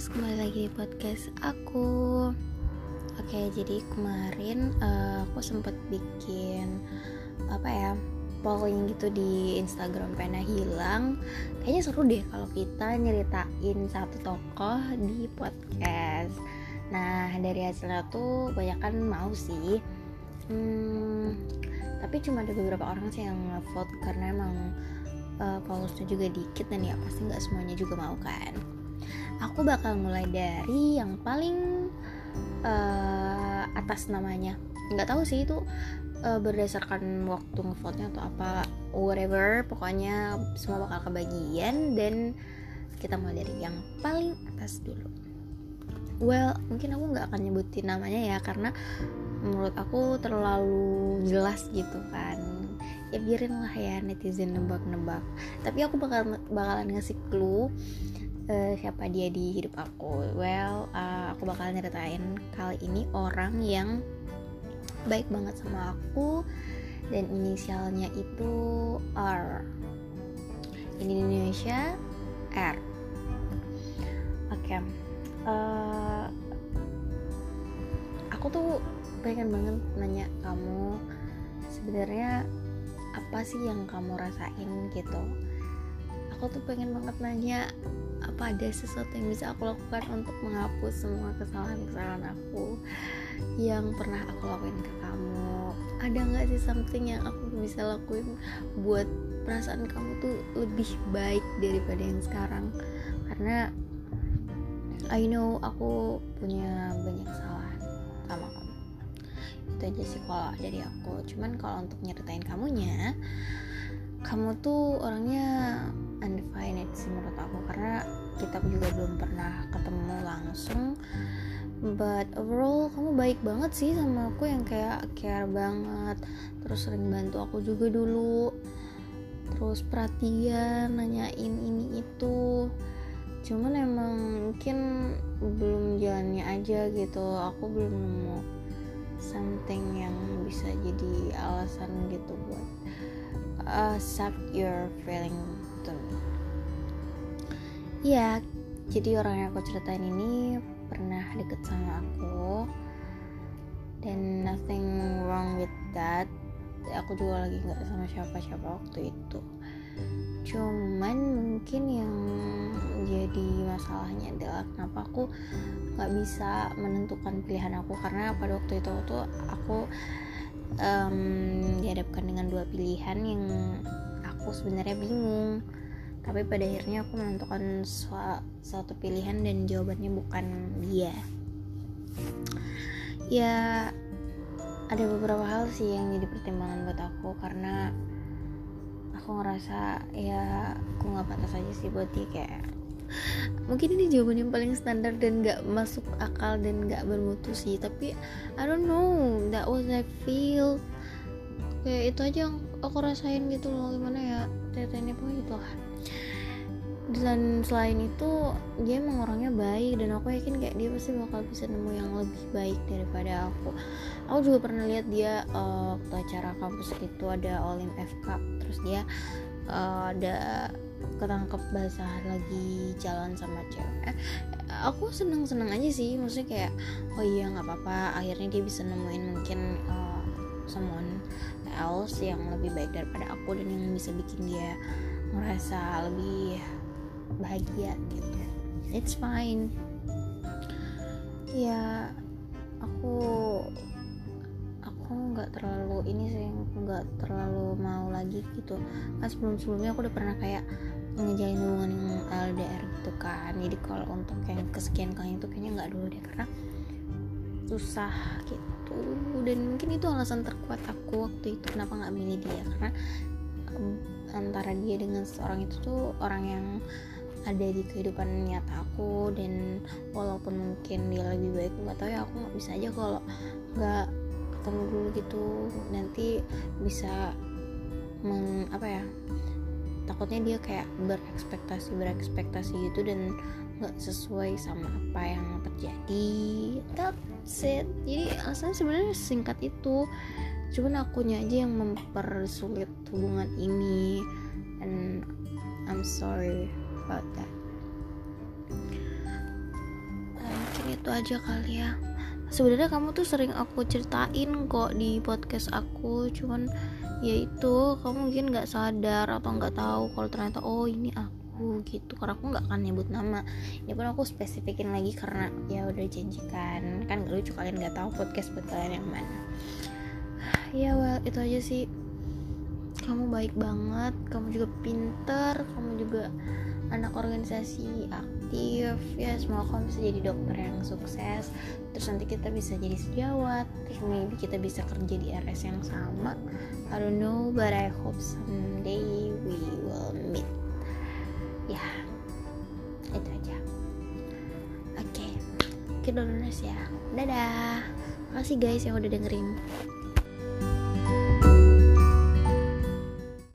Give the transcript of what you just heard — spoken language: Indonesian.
guys, kembali lagi di podcast aku. Oke, jadi kemarin uh, aku sempat bikin apa ya polling gitu di Instagram pena hilang. Kayaknya seru deh kalau kita nyeritain satu tokoh di podcast. Nah dari hasilnya tuh banyak kan mau sih. Hmm, tapi cuma ada beberapa orang sih yang vote karena emang uh, followersnya juga dikit dan ya pasti nggak semuanya juga mau kan aku bakal mulai dari yang paling uh, atas namanya. Nggak tahu sih itu uh, berdasarkan waktu ngevote-nya atau apa whatever pokoknya semua bakal kebagian dan kita mulai dari yang paling atas dulu. Well mungkin aku nggak akan nyebutin namanya ya karena menurut aku terlalu jelas gitu kan. Ya biarin lah ya netizen nebak-nebak. Tapi aku bakal bakalan ngasih clue uh, siapa dia di hidup aku. Well uh, aku bakal nyeritain kali ini orang yang baik banget sama aku dan inisialnya itu R. Ini Indonesia R. Oke okay. uh, eh, aku tuh pengen banget nanya kamu sebenarnya apa sih yang kamu rasain gitu? Aku tuh pengen banget nanya apa ada sesuatu yang bisa aku lakukan untuk menghapus semua kesalahan-kesalahan aku yang pernah aku lakuin ke kamu. Ada nggak sih something yang aku bisa lakuin buat perasaan kamu tuh lebih baik daripada yang sekarang? Karena I know aku punya banyak kesalahan sama kamu. Itu aja sih kalau dari aku. Cuman kalau untuk nyeritain kamunya kamu tuh orangnya undefined sih menurut aku. Karena kita juga belum pernah ketemu langsung. But overall kamu baik banget sih sama aku yang kayak care banget. Terus sering bantu aku juga dulu. Terus perhatian nanyain ini itu. Cuman emang mungkin belum jalannya aja gitu. Aku belum nemu something yang bisa jadi alasan gitu buat accept your feeling me ya jadi orang yang aku ceritain ini pernah deket sama aku. Dan nothing wrong with that. Aku juga lagi nggak sama siapa-siapa waktu itu. Cuman mungkin yang jadi masalahnya adalah kenapa aku nggak bisa menentukan pilihan aku. Karena pada waktu itu tuh aku um, dihadapkan dengan dua pilihan yang aku sebenarnya bingung. Tapi pada akhirnya aku menentukan suatu pilihan dan jawabannya bukan dia. Ya ada beberapa hal sih yang jadi pertimbangan buat aku karena aku ngerasa ya aku nggak pantas aja sih buat dia kayak mungkin ini jawaban yang paling standar dan gak masuk akal dan gak bermutu sih tapi I don't know. That was I feel. Kayak itu aja yang aku rasain gitu loh gimana ya ceritanya pun gitu lah. Dan selain itu dia emang orangnya baik dan aku yakin kayak dia pasti bakal bisa nemu yang lebih baik daripada aku. Aku juga pernah lihat dia uh, waktu acara kampus itu ada Olim FK terus dia uh, ada ketangkep basah lagi jalan sama cewek. Eh, aku seneng seneng aja sih maksudnya kayak oh iya nggak apa-apa. Akhirnya dia bisa nemuin mungkin uh, someone else yang lebih baik daripada aku dan yang bisa bikin dia merasa lebih bahagia gitu. It's fine. Ya terlalu ini sih nggak terlalu mau lagi gitu. Kan sebelum sebelumnya aku udah pernah kayak ngejalin hubungan LDR gitu kan. Jadi kalau untuk yang kesekian kali itu kayaknya nggak dulu deh karena susah gitu. Dan mungkin itu alasan terkuat aku waktu itu kenapa nggak milih dia. Karena antara dia dengan seorang itu tuh orang yang ada di kehidupan nyata aku. Dan walaupun mungkin dia lebih baik nggak tahu ya aku nggak bisa aja kalau nggak ketemu gitu. Nanti bisa meng apa ya takutnya dia kayak berekspektasi berekspektasi gitu dan nggak sesuai sama apa yang terjadi. That's it. Jadi alasannya sebenarnya singkat itu. Cuman akunya aja yang mempersulit hubungan ini. And I'm sorry about that. Itu aja kali ya sebenarnya kamu tuh sering aku ceritain kok di podcast aku. Cuman ya itu kamu mungkin nggak sadar atau nggak tahu kalau ternyata oh ini aku gitu. Karena aku nggak akan nyebut nama. Ini pun aku spesifikin lagi karena ya udah janjikan. Kan gak lucu kalian nggak tahu podcast buat kalian yang mana. Ya well itu aja sih kamu baik banget kamu juga pinter kamu juga anak organisasi aktif. Ya semoga kamu bisa jadi dokter yang sukses. Terus nanti kita bisa jadi sejawat terus maybe kita bisa kerja di RS yang sama. I don't know but I hope someday we will meet. Ya itu aja. Oke okay. kita dulu ya. Dadah. Makasih guys yang udah dengerin